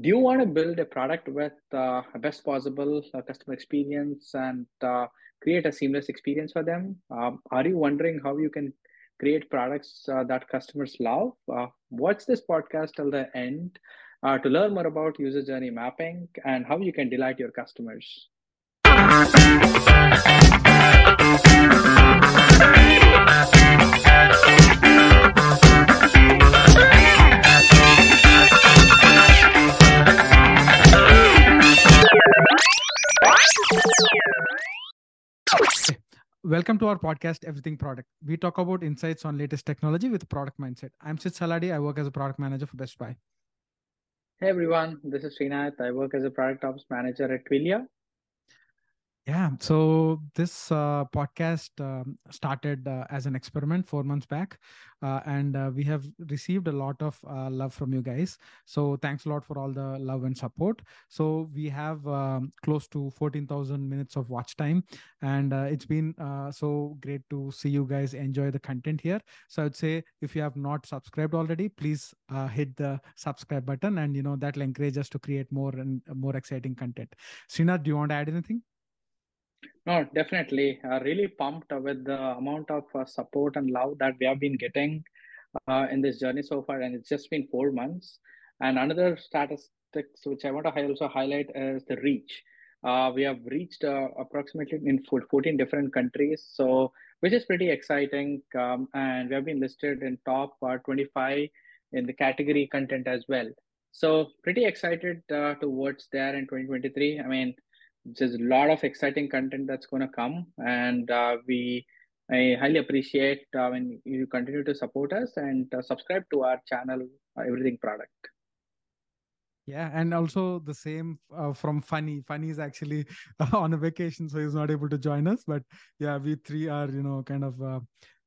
do you want to build a product with uh, best possible uh, customer experience and uh, create a seamless experience for them? Um, are you wondering how you can create products uh, that customers love? Uh, watch this podcast till the end uh, to learn more about user journey mapping and how you can delight your customers. Welcome to our podcast, Everything Product. We talk about insights on latest technology with product mindset. I'm Sid Saladi. I work as a product manager for Best Buy. Hey everyone, this is Srinath. I work as a product ops manager at Twilio. Yeah. So this uh, podcast um, started uh, as an experiment four months back, uh, and uh, we have received a lot of uh, love from you guys. So thanks a lot for all the love and support. So we have um, close to 14,000 minutes of watch time, and uh, it's been so great to see you guys enjoy the content here. So I'd say if you have not subscribed already, please hit the subscribe button, and you know that will encourage us to create more and more exciting content. Srinath, do you want to add anything? No, definitely. Uh, really pumped with the amount of uh, support and love that we have been getting uh, in this journey so far, and it's just been four months. And another statistics which I want to also highlight is the reach. Uh, we have reached uh, approximately in 14 different countries, so which is pretty exciting. Um, and we have been listed in top uh, 25 in the category content as well. So pretty excited towards there in 2023. I mean, there's a lot of exciting content that's going to come and uh, we i highly appreciate uh, when you continue to support us and uh, subscribe to our channel uh, everything product. Yeah and also the same uh, from Phani. Phani is actually on a vacation so he's not able to join us but yeah we three are you know kind of uh,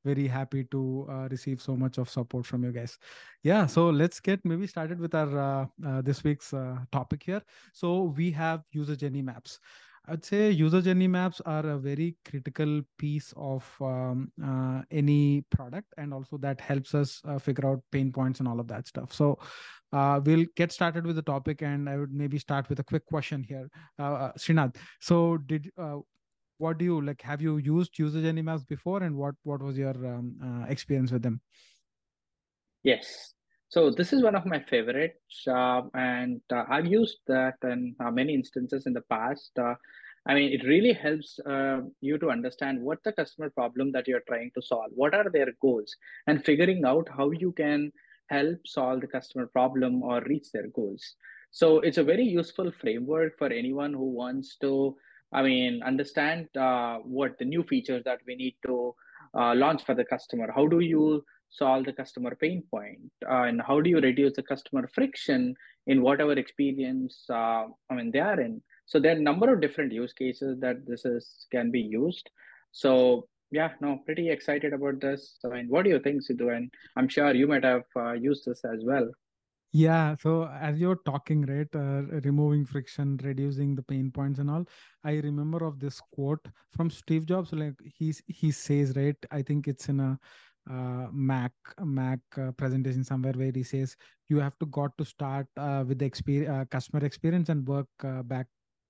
very happy to uh, receive so much of support from you guys yeah so let's get maybe started with our uh, uh, this week's uh, topic here so we have user journey maps I'd say user journey maps are a very critical piece of um, uh, any product, and also that helps us uh, figure out pain points and all of that stuff. So uh, we'll get started with the topic, and I would maybe start with a quick question here, uh, Srinath. So did what do you like have you used user journey maps before and what what was your um, uh, experience with them? Yes. So this is one of my favorites uh, and uh, i've used that in uh, many instances in the past. Uh, i mean it really helps uh, you to understand what the customer problem that you're trying to solve what are their goals and figuring out how you can help solve the customer problem or reach their goals. So it's a very useful framework for anyone who wants to I mean, understand uh, what the new features that we need to uh, launch for the customer. How do you solve the customer pain point, uh, and how do you reduce the customer friction in whatever experience uh, I mean they are in? So there are a number of different use cases that this is can be used. So yeah, no, pretty excited about this. I mean, what do you think, Sidhu? And I'm sure you might have uh, used this as well. Yeah. So as you're talking, right, uh, removing friction, reducing the pain points and all, I remember of this quote from Steve Jobs. Like he's he says, right, I think it's in a uh, Mac Mac uh, presentation somewhere where he says you have to got to start uh, with the experience, uh, customer experience and work uh, back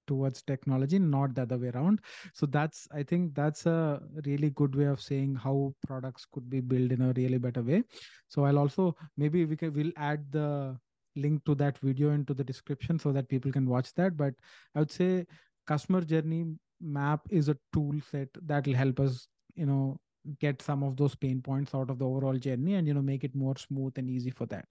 towards technology not the other way around. So that's i think that's a really good way of saying how products could be built in a really better way. So i'll also maybe we can we'll add the link to that video into the description so that people can watch that. But i would say customer journey map is a tool set that will help us you know get some of those pain points out of the overall journey and you know make it more smooth and easy for that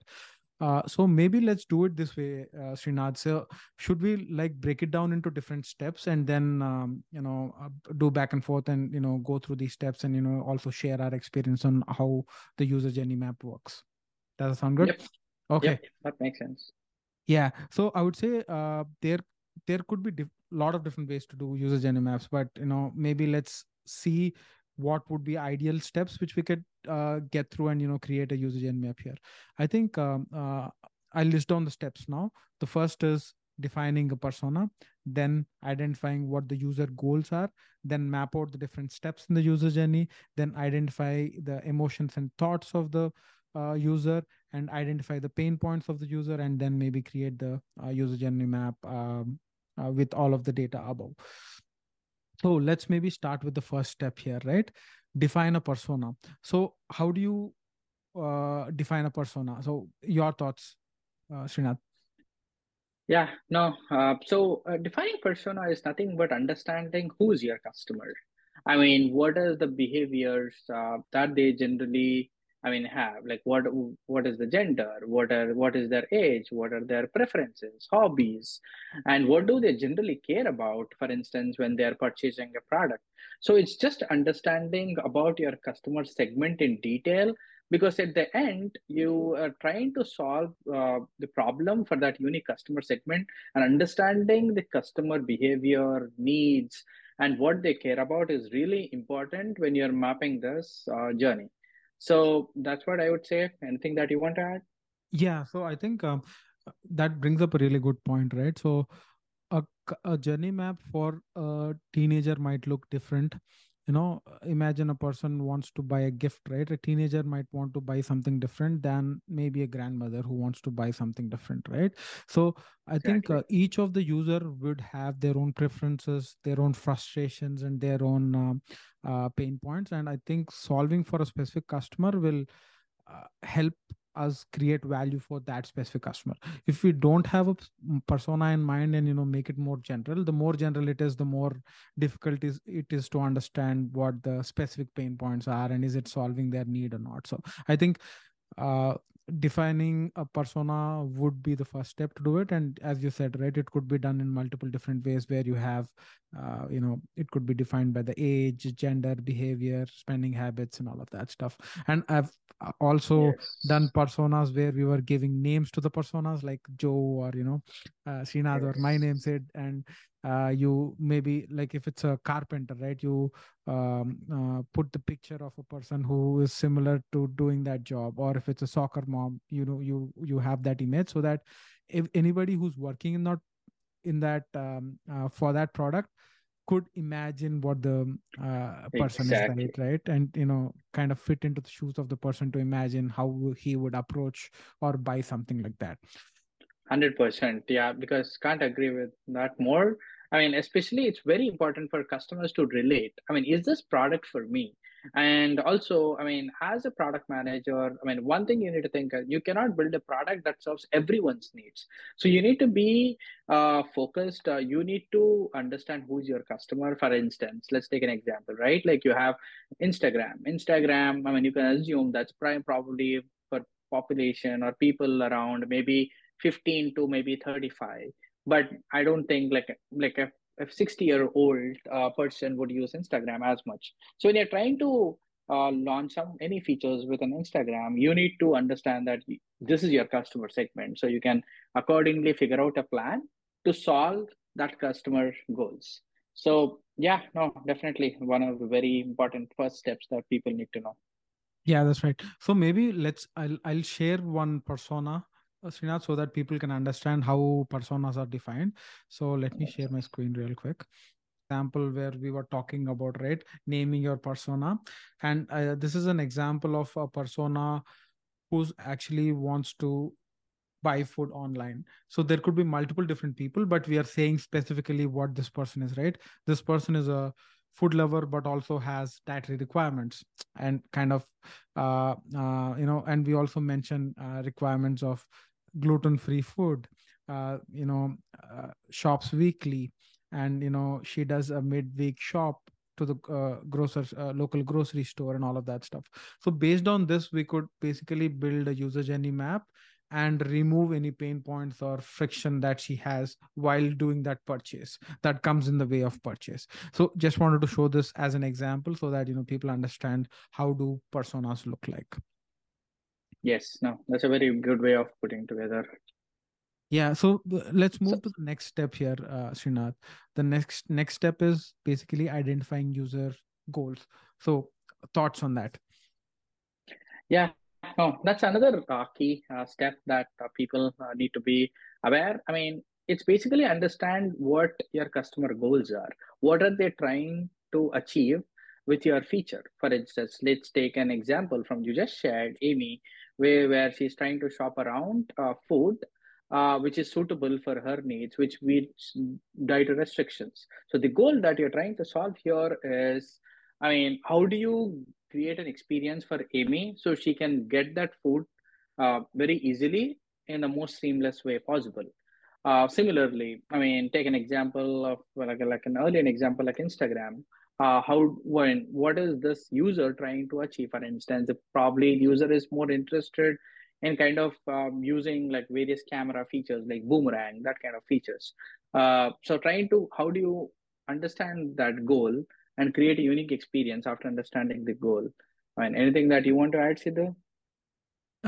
uh, so maybe let's do it this way, uh, Srinath. So should we like break it down into different steps and then um, you know uh, do back and forth and you know go through these steps and you know also share our experience on how the user journey map works. Does that sound good? Yep. Okay, yep, that makes sense. Yeah. So I would say uh, there there could be a lot of different ways to do user journey maps, but you know maybe let's see what would be ideal steps which we could uh, get through and you know create a user journey map here. I think um, uh, i'll list down the steps now. The first is defining a persona then identifying what the user goals are then map out the different steps in the user journey then identify the emotions and thoughts of the uh, user and identify the pain points of the user and then maybe create the uh, user journey map um, uh, with all of the data above so let's maybe start with the first step here right define a persona so how do you uh, define a persona so your thoughts uh, Srinath. Yeah, no. Uh, so uh, defining persona is nothing but understanding who's your customer. I mean, what are the behaviors uh, that they generally, I mean, have? Like, what what is the gender? What are what is their age? What are their preferences, hobbies, and what do they generally care about? For instance, when they are purchasing a product. So it's just understanding about your customer segment in detail because at the end you are trying to solve uh, the problem for that unique customer segment and understanding the customer behavior needs and what they care about is really important when you're mapping this uh, journey so that's what i would say. Anything that you want to add? Yeah so i think um, that brings up a really good point right? So a, a journey map for a teenager might look different. You know imagine a person wants to buy a gift right? A teenager might want to buy something different than maybe a grandmother who wants to buy something different right? So i exactly. think uh, each of the user would have their own preferences their own frustrations and their own uh, uh, pain points. And i think solving for a specific customer will uh, help us create value for that specific customer. If we don't have a persona in mind and you know make it more general the more general it is the more difficult it is to understand what the specific pain points are and is it solving their need or not. So i think uh, defining a persona would be the first step to do it and as you Sid right it could be done in multiple different ways where you have uh, you know it could be defined by the age gender behavior spending habits and all of that stuff and i've uh, also yes. done personas where we were giving names to the personas like joe or you know uh, Srinath yes. or my name said and uh, you maybe like if it's a carpenter right you um, uh, put the picture of a person who is similar to doing that job or if it's a soccer mom you know you you have that image so that if anybody who's working in that in that um, uh, for that product could imagine what the uh, person exactly. is right right and you know kind of fit into the shoes of the person to imagine how he would approach or buy something like that 100% yeah because can't agree with that more I mean, especially it's very important for customers to relate. I mean, is this product for me? And also, I mean, as a product manager, I mean, one thing you need to think you cannot build a product that serves everyone's needs. So you need to be uh, focused. Uh, you need to understand who's your customer. For instance, let's take an example, right? Like you have Instagram. Instagram, I mean, you can assume that's prime probably for population or people around maybe 15 to maybe 35 but i don't think like like a, a 60 year old uh, person would use instagram as much. So when you're trying to uh, launch some any features with an instagram you need to understand that this is your customer segment. So you can accordingly figure out a plan to solve that customer goals. So yeah no definitely one of the very important first steps that people need to know. Yeah that's right. So maybe let's i'll i'll share one persona Srinath, so that people can understand how personas are defined. So let me share my screen real quick. Example where we were talking about right naming your persona, and uh, this is an example of a persona who's actually wants to buy food online. So there could be multiple different people, but we are saying specifically what this person is. Right, this person is a food lover but also has dietary requirements and kind of uh, uh, you know and we also mention uh, requirements of gluten free food uh, you know uh, shops weekly. And you know she does a midweek shop to the uh, uh, local grocery store and all of that stuff. So based on this we could basically build a user journey map and remove any pain points or friction that she has while doing that purchase that comes in the way of purchase. So just wanted to show this as an example so that you know people understand how do personas look like Yes, no, that's a very good way of putting together. Yeah, so let's move so, to the next step here, uh, Srinath. The next next step is basically identifying user goals. So thoughts on that? Yeah, no, that's another uh, key uh, step that uh, people uh, need to be aware. I mean, it's basically understand what your customer goals are. What are they trying to achieve with your feature? For instance, let's take an example from you just shared, Amy way where she's trying to shop around uh, food uh, which is suitable for her needs, which meets dietary restrictions. So the goal that you're trying to solve here is, I mean, how do you create an experience for Amy so she can get that food uh, very easily in the most seamless way possible? Uh, similarly, I mean, take an example of like, like an earlier example like Instagram. Uh, how when what is this user trying to achieve? For instance, probably user is more interested in kind of um, using like various camera features like boomerang, that kind of features. Uh, so trying to how do you understand that goal and create a unique experience after understanding the goal? and anything that you want to add, Sidhu?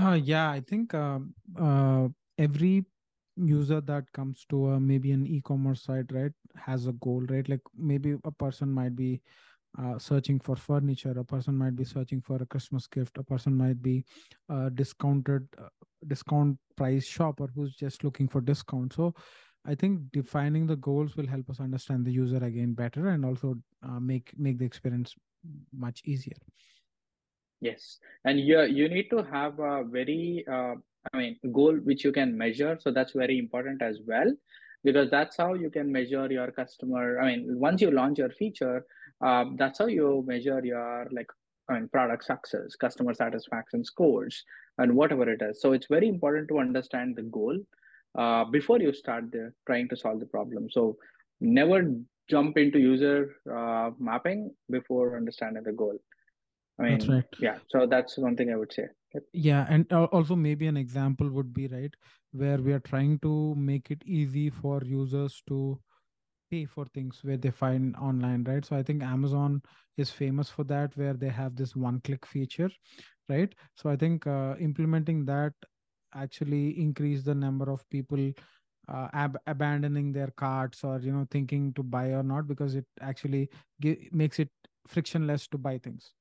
Uh, yeah, I think um, uh, every user that comes to a, maybe an e-commerce site right has a goal right? Like maybe a person might be uh, searching for furniture a person might be searching for a christmas gift a person might be a discounted uh, discount price shopper who's just looking for discount. So i think defining the goals will help us understand the user again better and also uh, make make the experience much easier yes and you you need to have a very uh, I mean, goal which you can measure. So that's very important as well, because that's how you can measure your customer. I mean, once you launch your feature, uh, that's how you measure your like I mean, product success, customer satisfaction scores, and whatever it is. So it's very important to understand the goal uh, before you start the, trying to solve the problem. So never jump into user uh, mapping before understanding the goal. I mean, that's right. yeah. So that's one thing I would say. Yeah, and also maybe an example would be right where we are trying to make it easy for users to pay for things where they find online, right? So I think Amazon is famous for that, where they have this one-click feature, right? So I think uh, implementing that actually increase the number of people uh, ab- abandoning their carts or you know thinking to buy or not because it actually makes it frictionless to buy things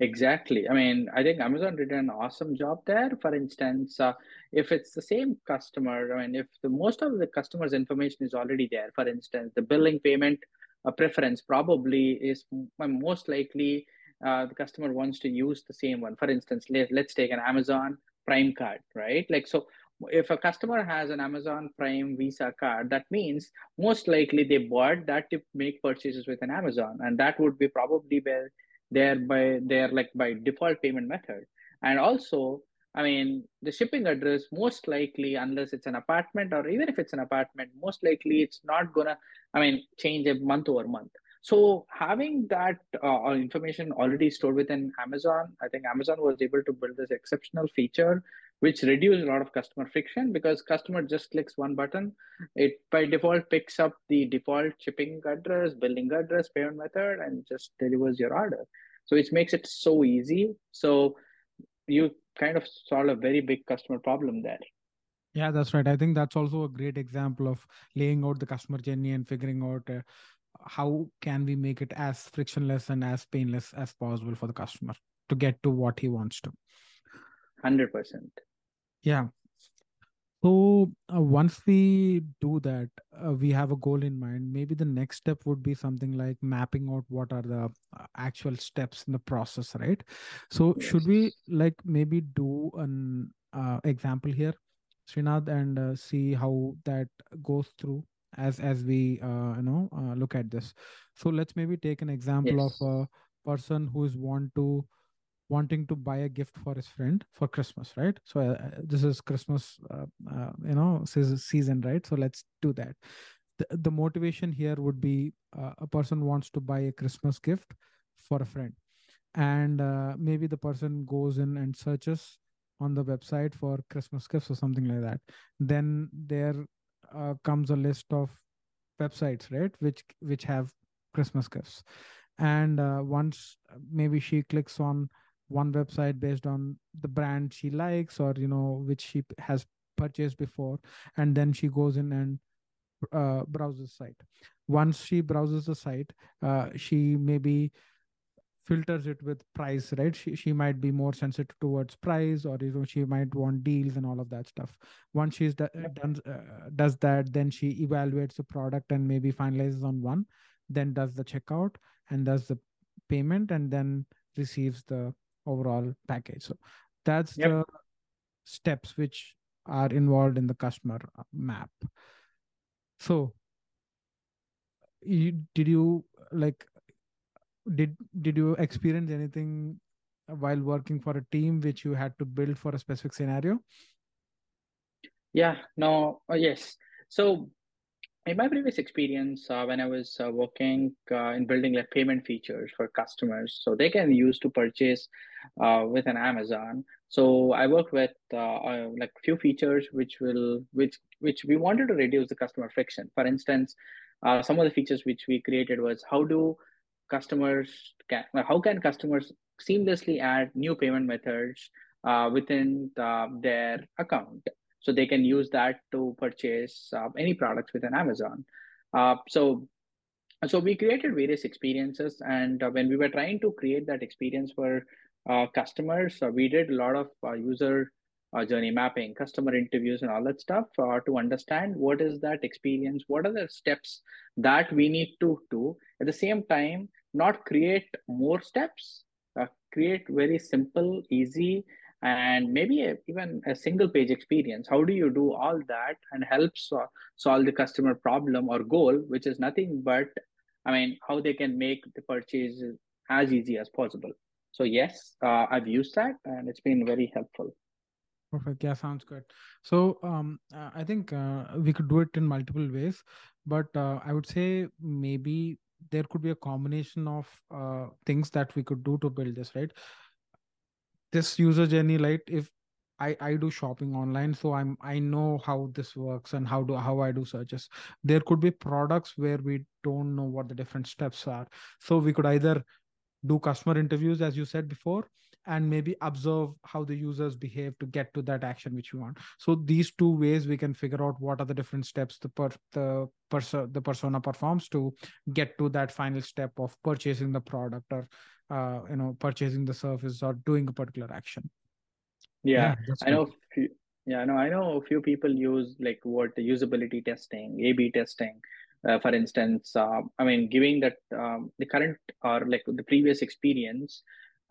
Exactly. I mean, I think Amazon did an awesome job there. For instance, uh, if it's the same customer, I mean, if the most of the customer's information is already there, for instance, the billing payment uh, preference probably is most likely uh, the customer wants to use the same one. For instance, let, let's take an Amazon Prime card, right? Like, so if a customer has an Amazon Prime Visa card, that means most likely they bought that to make purchases with an Amazon, and that would be probably where they're by they're like by default payment method. And also i mean the shipping address most likely unless it's an apartment or even if it's an apartment most likely it's not gonna i mean change a month over month. So having that uh, information already stored within amazon i think amazon was able to build this exceptional feature which reduce a lot of customer friction because customer just clicks one button it by default picks up the default shipping address billing address payment method and just delivers your order so it makes it so easy. So you kind of solve a very big customer problem there. Yeah that's right. I think that's also a great example of laying out the customer journey and figuring out uh, how can we make it as frictionless and as painless as possible for the customer to get to what he wants to. 100% yeah so uh, once we do that uh, we have a goal in mind maybe the next step would be something like mapping out what are the uh, actual steps in the process right so yes. should we like maybe do an uh, example here Srinath and uh, see how that goes through as as we uh, you know look at this so let's maybe take an example yes. of a person who is want to wanting to buy a gift for his friend for Christmas, right? So uh, this is Christmas, uh, uh, you know, season, right? So let's do that. The, the motivation here would be uh, a person wants to buy a Christmas gift for a friend, and uh, maybe the person goes in and searches on the website for Christmas gifts or something like that. Then there uh, comes a list of websites, right, which which have Christmas gifts, and once maybe she clicks on one website based on the brand she likes or you know which she has purchased before and then she goes in and uh, browses site. Once she browses the site uh, she maybe filters it with price right? She, she might be more sensitive towards price or you know she might want deals and all of that stuff. Once she's do, done uh, does that then she evaluates the product and maybe finalizes on one then does the checkout and does the payment and then receives the overall package. So that's Yep. the steps which are involved in the customer map so you did you like did did you experience anything while working for a team which you had to build for a specific scenario Yeah, no, uh, yes. So in my previous experience, uh, when I was uh, working uh, in building like payment features for customers, so they can use to purchase uh, with an Amazon. So I worked with uh, uh, like few features which will which which we wanted to reduce the customer friction. For instance, some of the features which we created was how do customers can how can customers seamlessly add new payment methods within the, their account so they can use that to purchase uh, any products within amazon. Uh, so so we created various experiences and uh, when we were trying to create that experience for uh, customers uh, we did a lot of uh, user journey mapping customer interviews and all that stuff to understand what is that experience what are the steps that we need to do. At the same time not create more steps create very simple easy and maybe a, even a single page experience how do you do all that and helps uh, solve the customer problem or goal which is nothing but I mean, how they can make the purchase as easy as possible. So yes, uh, I've used that and it's been very helpful. Perfect. Yeah, sounds good. So, um, I think uh, we could do it in multiple ways, but uh, I would say maybe there could be a combination of uh, things that we could do to build this, right? This user journey, right? If I I do shopping online, so I'm I know how this works and how do how I do searches. There could be products where we don't know what the different steps are, so we could either do customer interviews as you said before and maybe observe how the users behave to get to that action which you want so these two ways we can figure out what are the different steps the per the person the persona performs to get to that final step of purchasing the product or uh, you know purchasing the service or doing a particular action Yeah, yeah I know. Few, yeah, no, I know a few people use like what the usability testing, A/B testing. Uh, for instance, uh, I mean, giving that um, the current or like the previous experience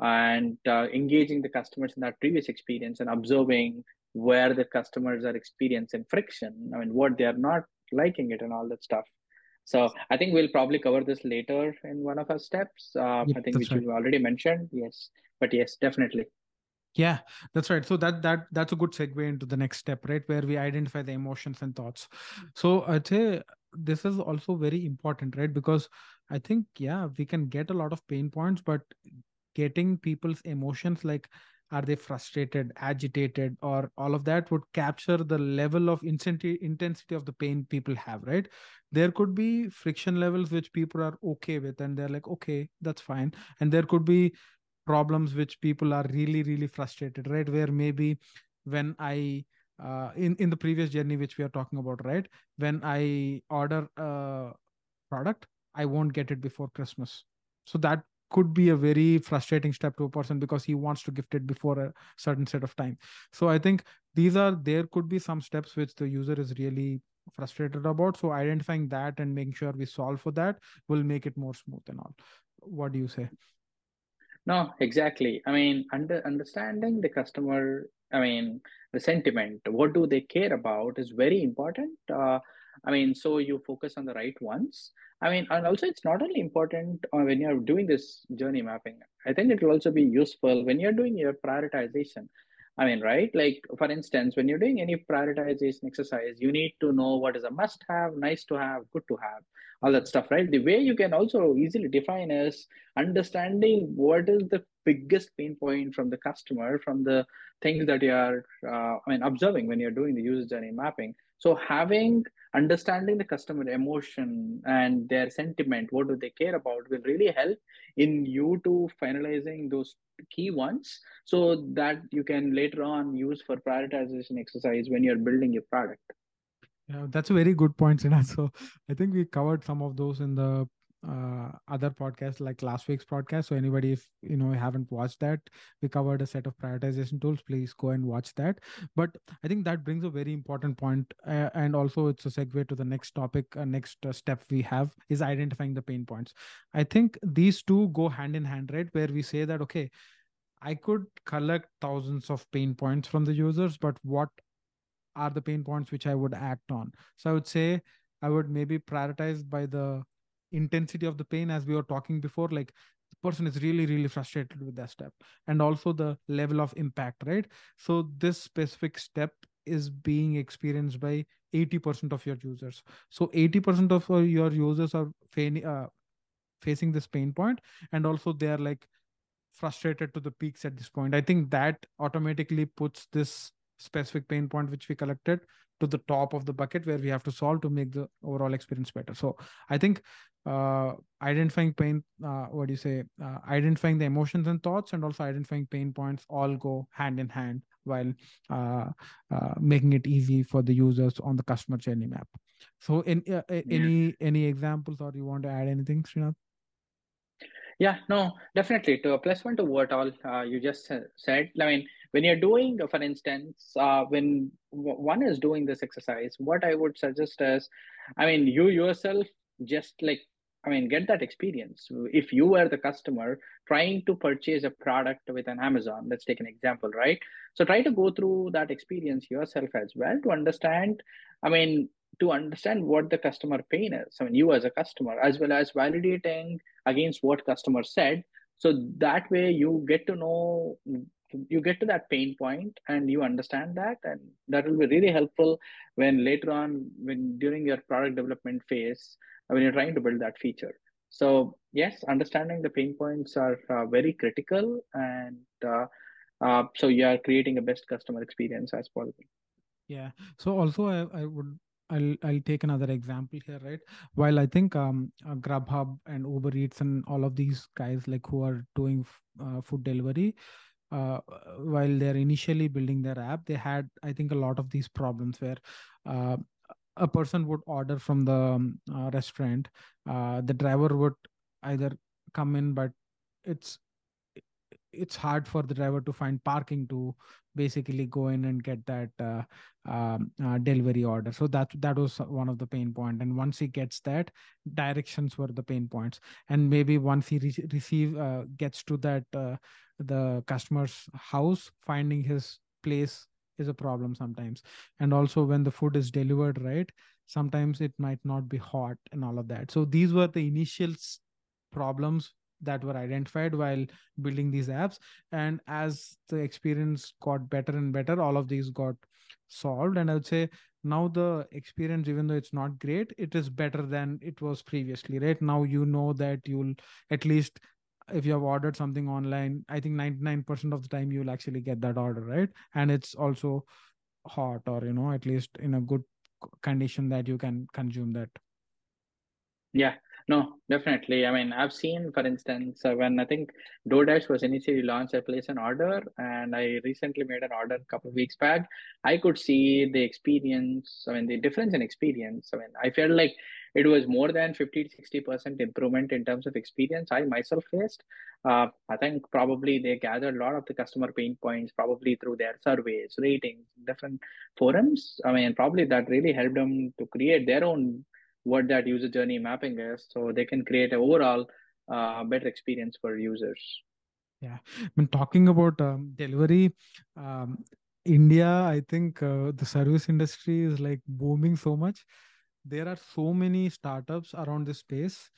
and uh, engaging the customers in that previous experience and observing where the customers are experiencing friction. I mean, what they are not liking it and all that stuff. So I think we'll probably cover this later in one of our steps. Uh, yep I think which right you already mentioned. Yes, but yes, definitely. Yeah, that's right. So that that that's a good segue into the next step, right? Where we identify the emotions and thoughts. So I'd say this is also very important, right? Because I think yeah, we can get a lot of pain points, but getting people's emotions like are they frustrated, agitated, or all of that would capture the level of intensity of the pain people have, right? There could be friction levels which people are okay with, and they're like, okay, that's fine. And there could be problems which people are really really frustrated right where maybe when i uh, in in the previous journey which we are talking about right when i order a product i won't get it before christmas so that could be a very frustrating step to a person because he wants to gift it before a certain set of time so i think these are there could be some steps which the user is really frustrated about so identifying that and making sure we solve for that will make it more smooth and all what do you say No, exactly. I mean, under understanding the customer, I mean, the sentiment, what do they care about is very important. Uh, I mean, so you focus on the right ones. I mean, and also it's not only important uh, when you're doing this journey mapping. I think it will also be useful when you're doing your prioritization. I mean, right? Like, for instance, when you're doing any prioritization exercise, you need to know what is a must have, nice to have, good to have, all that stuff, right? The way you can also easily define is understanding what is the biggest pain point from the customer from the things that you are uh, i mean observing when you're doing the user journey mapping so having understanding the customer emotion and their sentiment what do they care about will really help in you to finalizing those key ones so that you can later on use for prioritization exercise when you're building your product Yeah, that's a very good point, Sina. So I think we covered some of those in the uh, other podcasts like last week's podcast. So anybody, if you know haven't watched that, we covered a set of prioritization tools. Please go and watch that. But I think that brings a very important point, uh, and also it's a segue to the next topic. Uh, next uh, step we have is identifying the pain points. I think these two go hand in hand, right? Where we say that okay, I could collect thousands of pain points from the users, but what are the pain points which I would act on? So I would say I would maybe prioritize by the intensity of the pain as we were talking before like the person is really really frustrated with that step and also the level of impact right? So this specific step is being experienced by 80% of your users. So 80% of uh, your users are uh, facing this pain point and also they are like frustrated to the peaks at this point. I think that automatically puts this specific pain point which we collected to the top of the bucket where we have to solve to make the overall experience better so i think uh, identifying pain uh, what do you say uh, identifying the emotions and thoughts and also identifying pain points all go hand in hand while uh, uh, making it easy for the users on the customer journey map so in, uh, yeah. any any examples or you want to add anything Srinath? yeah no definitely to a plus one to what all you just said i mean when you're doing for instance uh, when one is doing this exercise what i would suggest is i mean you yourself just like I mean, get that experience. If you were the customer trying to purchase a product with an Amazon, let's take an example, right? So try to go through that experience yourself as well to understand, I mean, to understand what the customer pain is. I mean, you as a customer, as well as validating against what customer said. So that way you get to know, you get to that pain point and you understand that. And that will be really helpful when later on, when during your product development phase, when you're trying to build that feature. So yes, understanding the pain points are uh, very critical, and uh, uh, so you are creating a best customer experience as possible. Yeah. So also, I, I would I'll I'll take another example here, right? While I think um, uh, Grubhub and Uber Eats and all of these guys like who are doing uh, food delivery, uh, while they're initially building their app, they had I think a lot of these problems where uh, a person would order from the um, uh, restaurant uh, the driver would either come in but it's it's hard for the driver to find parking to basically go in and get that uh, um, uh, delivery order. So that that was one of the pain points. point. And once he gets that directions were the pain points. And maybe once he re- receive uh, gets to that uh, the customer's house finding his place is a problem sometimes. And also when the food is delivered right sometimes it might not be hot and all of that. So these were the initial problems that were identified while building these apps. And as the experience got better and better all of these got solved. And i would say now the experience even though it's not great it is better than it was previously right? Now you know that you'll at least if you have ordered something online i think 99% of the time you'll actually get that order right? And it's also hot or you know at least in a good condition that you can consume that. Yeah no definitely i mean i've seen for instance uh, when i think doordash was initially launched i placed an order and i recently made an order a couple of weeks back i could see the experience i mean the difference in experience i mean i felt like it was more than 50 to 60% improvement in terms of experience I myself faced. Uh, I think probably they gathered a lot of the customer pain points, probably through their surveys, ratings, different forums. I mean, probably that really helped them to create their own what that user journey mapping is so they can create an overall uh, better experience for users. Yeah, when talking about um, delivery, um, India, I think uh, the service industry is like booming so much there are so many startups around this space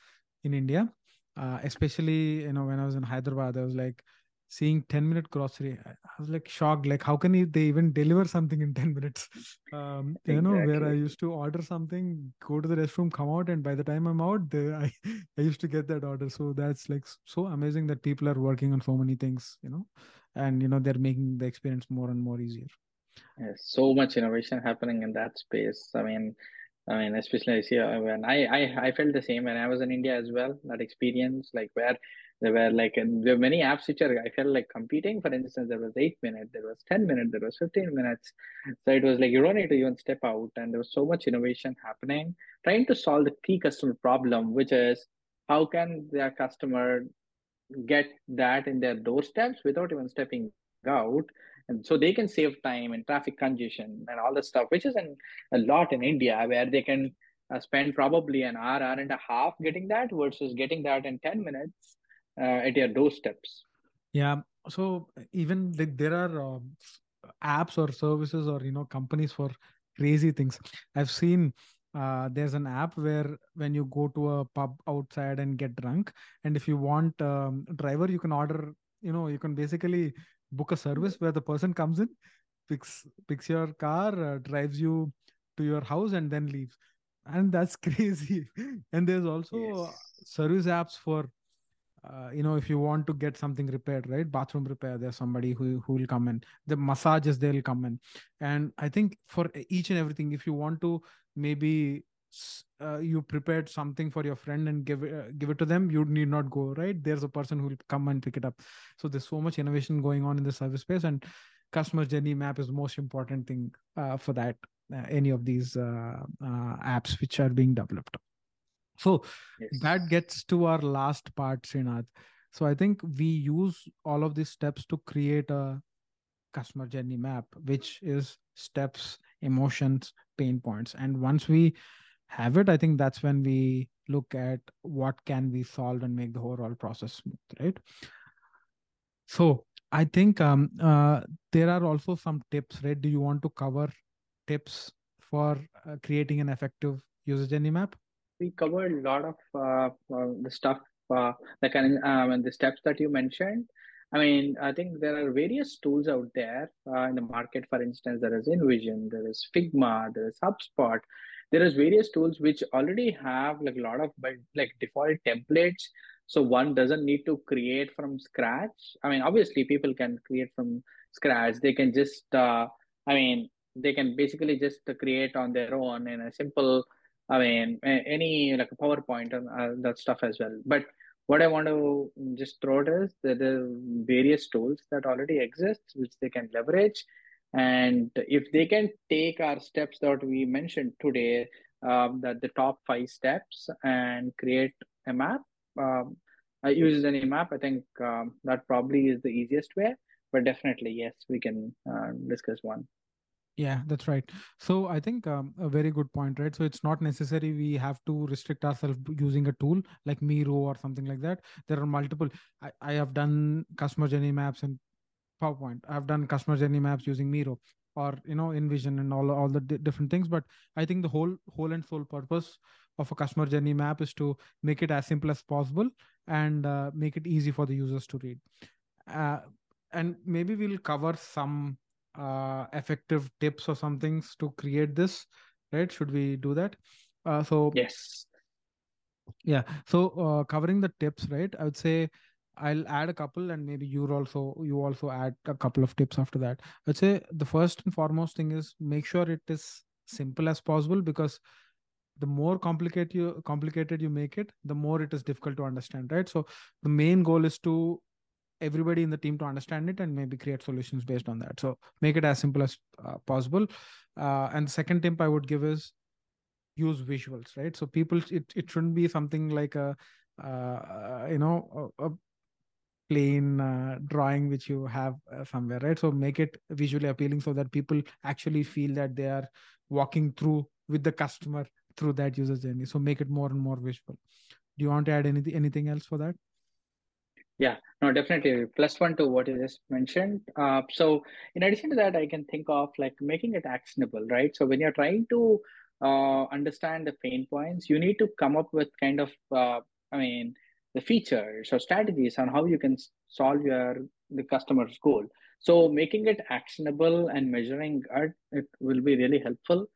in India. Uh, especially, you know, when I was in Hyderabad, I was like seeing 10 minute grocery. I was like shocked. Like, how can they even deliver something in 10 minutes? Um, exactly. You know, where I used to order something, go to the restroom, come out, and by the time I'm out, the, I, I used to get that order. So that's like so amazing that people are working on so many things, you know, and, you know, they're making the experience more and more easier. Yes, so much innovation happening in that space. I mean, I mean, especially I see when I, I I felt the same when I was in India as well. That experience, like where there were like there were many apps which are I felt like competing. For instance, there was eight minute, there was ten minute, there was fifteen minutes. So it was like you don't need to even step out, and there was so much innovation happening, trying to solve the key customer problem, which is how can their customer get that in their doorsteps without even stepping out and so they can save time and traffic congestion and all the stuff which is a lot in india where they can uh, spend probably an hour hour and a half getting that versus getting that in 10 minutes at your doorsteps. Yeah. So even like there are uh, apps or services or you know companies for crazy things. I've seen uh, there's an app where when you go to a pub outside and get drunk and if you want um, driver you can order you know you can basically book a service where the person comes in picks picks your car uh, drives you to your house and then leaves. And that's crazy. And there's also yes. service apps for uh, you know if you want to get something repaired right? Bathroom repair there's somebody who who will come in. The massages they'll come in. And i think for each and everything if you want to maybe uh, you prepared something for your friend and give uh, give it to them you need not go right? There's a person who will come and pick it up. So there's so much innovation going on in the service space and customer journey map is the most important thing uh, for that uh, any of these apps which are being developed so yes. that gets to our last part, Srinath. So I think we use all of these steps to create a customer journey map, which is steps, emotions, pain points. And once we have it, I think that's when we look at what can be solved and make the overall process smooth, right? So I think um, uh, there are also some tips, right? Do you want to cover tips for uh, creating an effective user journey map? We covered a lot of uh, uh, the stuff, uh, like um, and the steps that you mentioned. I mean, I think there are various tools out there in the market. For instance, there is InVision, there is Figma, there is HubSpot. There is various tools which already have like a lot of like default templates. So one doesn't need to create from scratch. I mean, obviously people can create from scratch. They can just, uh, I mean, they can basically just create on their own in a simple I mean, any like a PowerPoint and uh, that stuff as well. But what I want to just throw it is are various tools that already exist which they can leverage. And if they can take our steps that we mentioned today, um, that the top five steps and create a map, um, uh, uses any map, I think um, that probably is the easiest way. But definitely, yes, we can uh, discuss one. Yeah, that's right. So I think um, a very good point, right? So it's not necessary we have to restrict ourselves using a tool like Miro or something like that. There are multiple. I, I have done customer journey maps in PowerPoint. I've done customer journey maps using Miro or you know InVision and all all the different things. But I think the whole whole and sole purpose of a customer journey map is to make it as simple as possible and uh, make it easy for the users to read. Uh, and maybe we'll cover some uh, effective tips or some things to create this right? Should we do that? Uh, so yes. Yeah so uh, covering the tips right? I would say i'll add a couple and maybe you also you also add a couple of tips after that. I'd say the first and foremost thing is make sure it is simple as possible because the more complicated you complicated you make it the more it is difficult to understand right? So the main goal is to everybody in the team to understand it and maybe create solutions based on that. So make it as simple as uh, possible. Uh, and the second tip i would give is use visuals right? So people it, it shouldn't be something like a uh, you know a, a plain uh, drawing which you have uh, somewhere right? So make it visually appealing so that people actually feel that they are walking through with the customer through that user journey. So make it more and more visual. Do you want to add anything anything else for that yeah, no, definitely. Plus one to what you just mentioned. Uh, so, in addition to that, I can think of like making it actionable, right? So, when you're trying to uh, understand the pain points, you need to come up with kind of, uh, I mean, the features or strategies on how you can solve your the customer's goal. So, making it actionable and measuring it, it will be really helpful.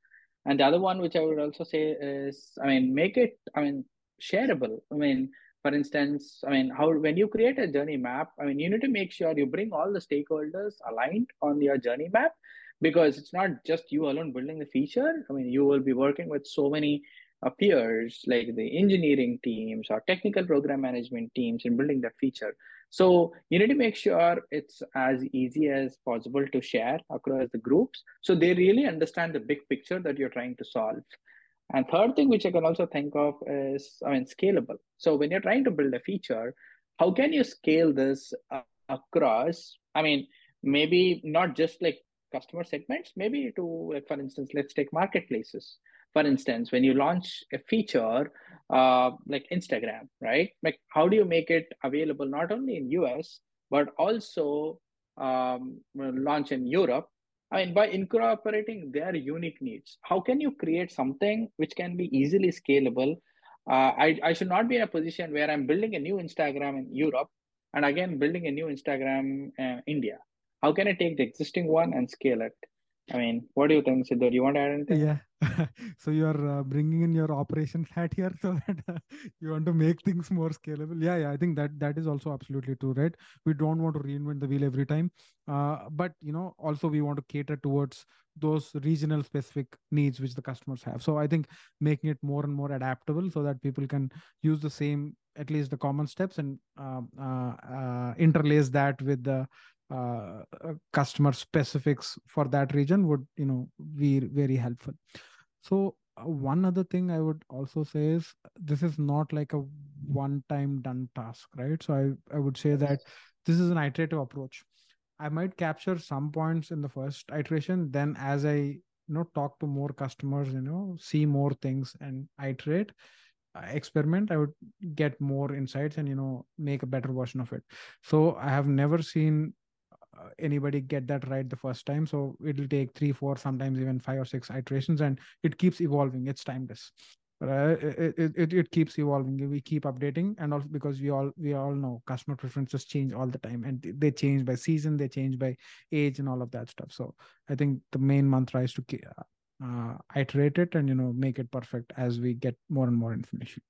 And the other one, which I would also say is, I mean, make it, I mean, shareable. I mean, for instance i mean how when you create a journey map i mean you need to make sure you bring all the stakeholders aligned on your journey map because it's not just you alone building the feature. I mean you will be working with so many uh, peers like the engineering teams or technical program management teams in building that feature. So you need to make sure it's as easy as possible to share across the groups so they really understand the big picture that you're trying to solve and third thing, which I can also think of is, I mean, scalable. So when you're trying to build a feature, how can you scale this uh, across? I mean, maybe not just like customer segments, maybe to, like, for instance, let's take marketplaces. For instance, when you launch a feature uh, like Instagram, right? Like, how do you make it available not only in US but also um, launch in Europe. I mean, by incorporating their unique needs, how can you create something which can be easily scalable? Uh, I, I should not be in a position where I'm building a new Instagram in Europe and again building a new Instagram in uh, India. How can I take the existing one and scale it? I mean, what do you think, Sidhu? Do you want to add anything? Yeah. so you're uh, bringing in your operations hat here so that uh, you want to make things more scalable. Yeah, yeah. I think that that is also absolutely true, right? We don't want to reinvent the wheel every time, uh, but you know, also we want to cater towards those regional specific needs which the customers have. So I think making it more and more adaptable so that people can use the same at least the common steps and um, uh, uh, interlace that with the uh, uh, customer specifics for that region would you know be very helpful. So uh, one other thing i would also say is this is not like a one time done task right? So i i would say that this is an iterative approach. I might capture some points in the first iteration then as i you know talk to more customers you know see more things and iterate experiment i would get more insights and you know make a better version of it. So i have never seen uh, anybody get that right the first time. So it'll take three four sometimes even five or six iterations and it keeps evolving. It's timeless. But uh, it, it, it keeps evolving. We keep updating and also because we all we all know customer preferences change all the time and they change by season they change by age and all of that stuff. So i think the main mantra is to uh, uh, iterate it and you know make it perfect as we get more and more information.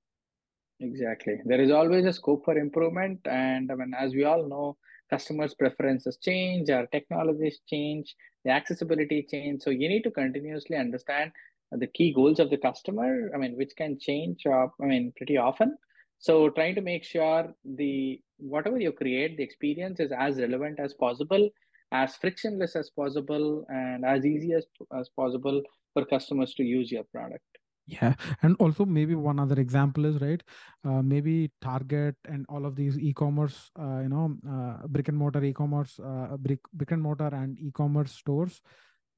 Exactly. There is always a scope for improvement and i mean as we all know customers preferences change our technologies change the accessibility change. So you need to continuously understand the key goals of the customer i mean which can change uh, i mean pretty often. So trying to make sure the whatever you create the experience is as relevant as possible as frictionless as possible and as easy as, as possible for customers to use your product yeah and also maybe one other example is right uh, maybe target and all of these e-commerce uh, you know uh, brick and mortar e-commerce uh, brick, brick and mortar and e-commerce stores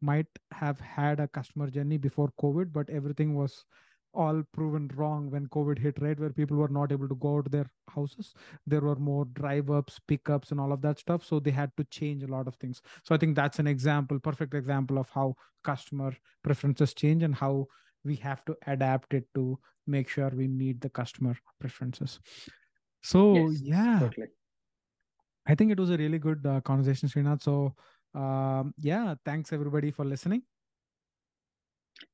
might have had a customer journey before covid but everything was all proven wrong when covid hit right where people were not able to go to their houses. There were more drive ups pickups and all of that stuff so they had to change a lot of things. So i think that's an example perfect example of how customer preferences change and how we have to adapt it to make sure we meet the customer preferences so yes, yeah totally. i think it was a really good uh, conversation srinath so um, yeah thanks everybody for listening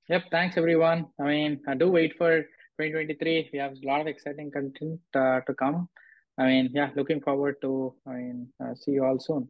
Yep, thanks everyone. I mean, I do wait for 2023. We have a lot of exciting content uh, to come. I mean, yeah, looking forward to I mean, uh, see you all soon.